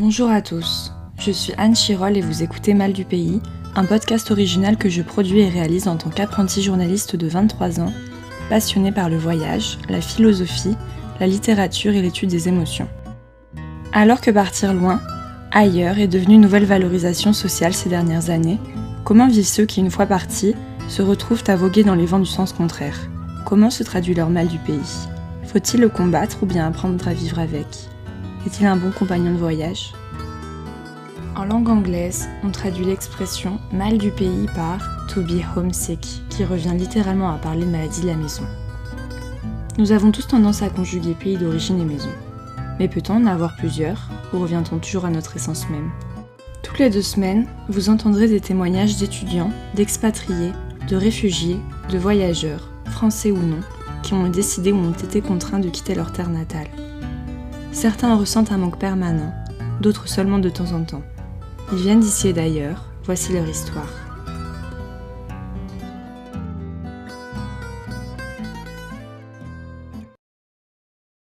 Bonjour à tous, je suis Anne Chirol et vous écoutez Mal du Pays, un podcast original que je produis et réalise en tant qu'apprenti journaliste de 23 ans, passionné par le voyage, la philosophie, la littérature et l'étude des émotions. Alors que partir loin, ailleurs, est devenu nouvelle valorisation sociale ces dernières années, comment vivent ceux qui, une fois partis, se retrouvent à voguer dans les vents du sens contraire? Comment se traduit leur mal du pays? Faut-il le combattre ou bien apprendre à vivre avec? Est-il un bon compagnon de voyage En langue anglaise, on traduit l'expression mal du pays par to be homesick, qui revient littéralement à parler maladie de la maison. Nous avons tous tendance à conjuguer pays d'origine et maison. Mais peut-on en avoir plusieurs, ou revient-on toujours à notre essence même? Toutes les deux semaines, vous entendrez des témoignages d'étudiants, d'expatriés, de réfugiés, de voyageurs, français ou non, qui ont décidé ou ont été contraints de quitter leur terre natale. Certains ressentent un manque permanent, d'autres seulement de temps en temps. Ils viennent d'ici et d'ailleurs, voici leur histoire.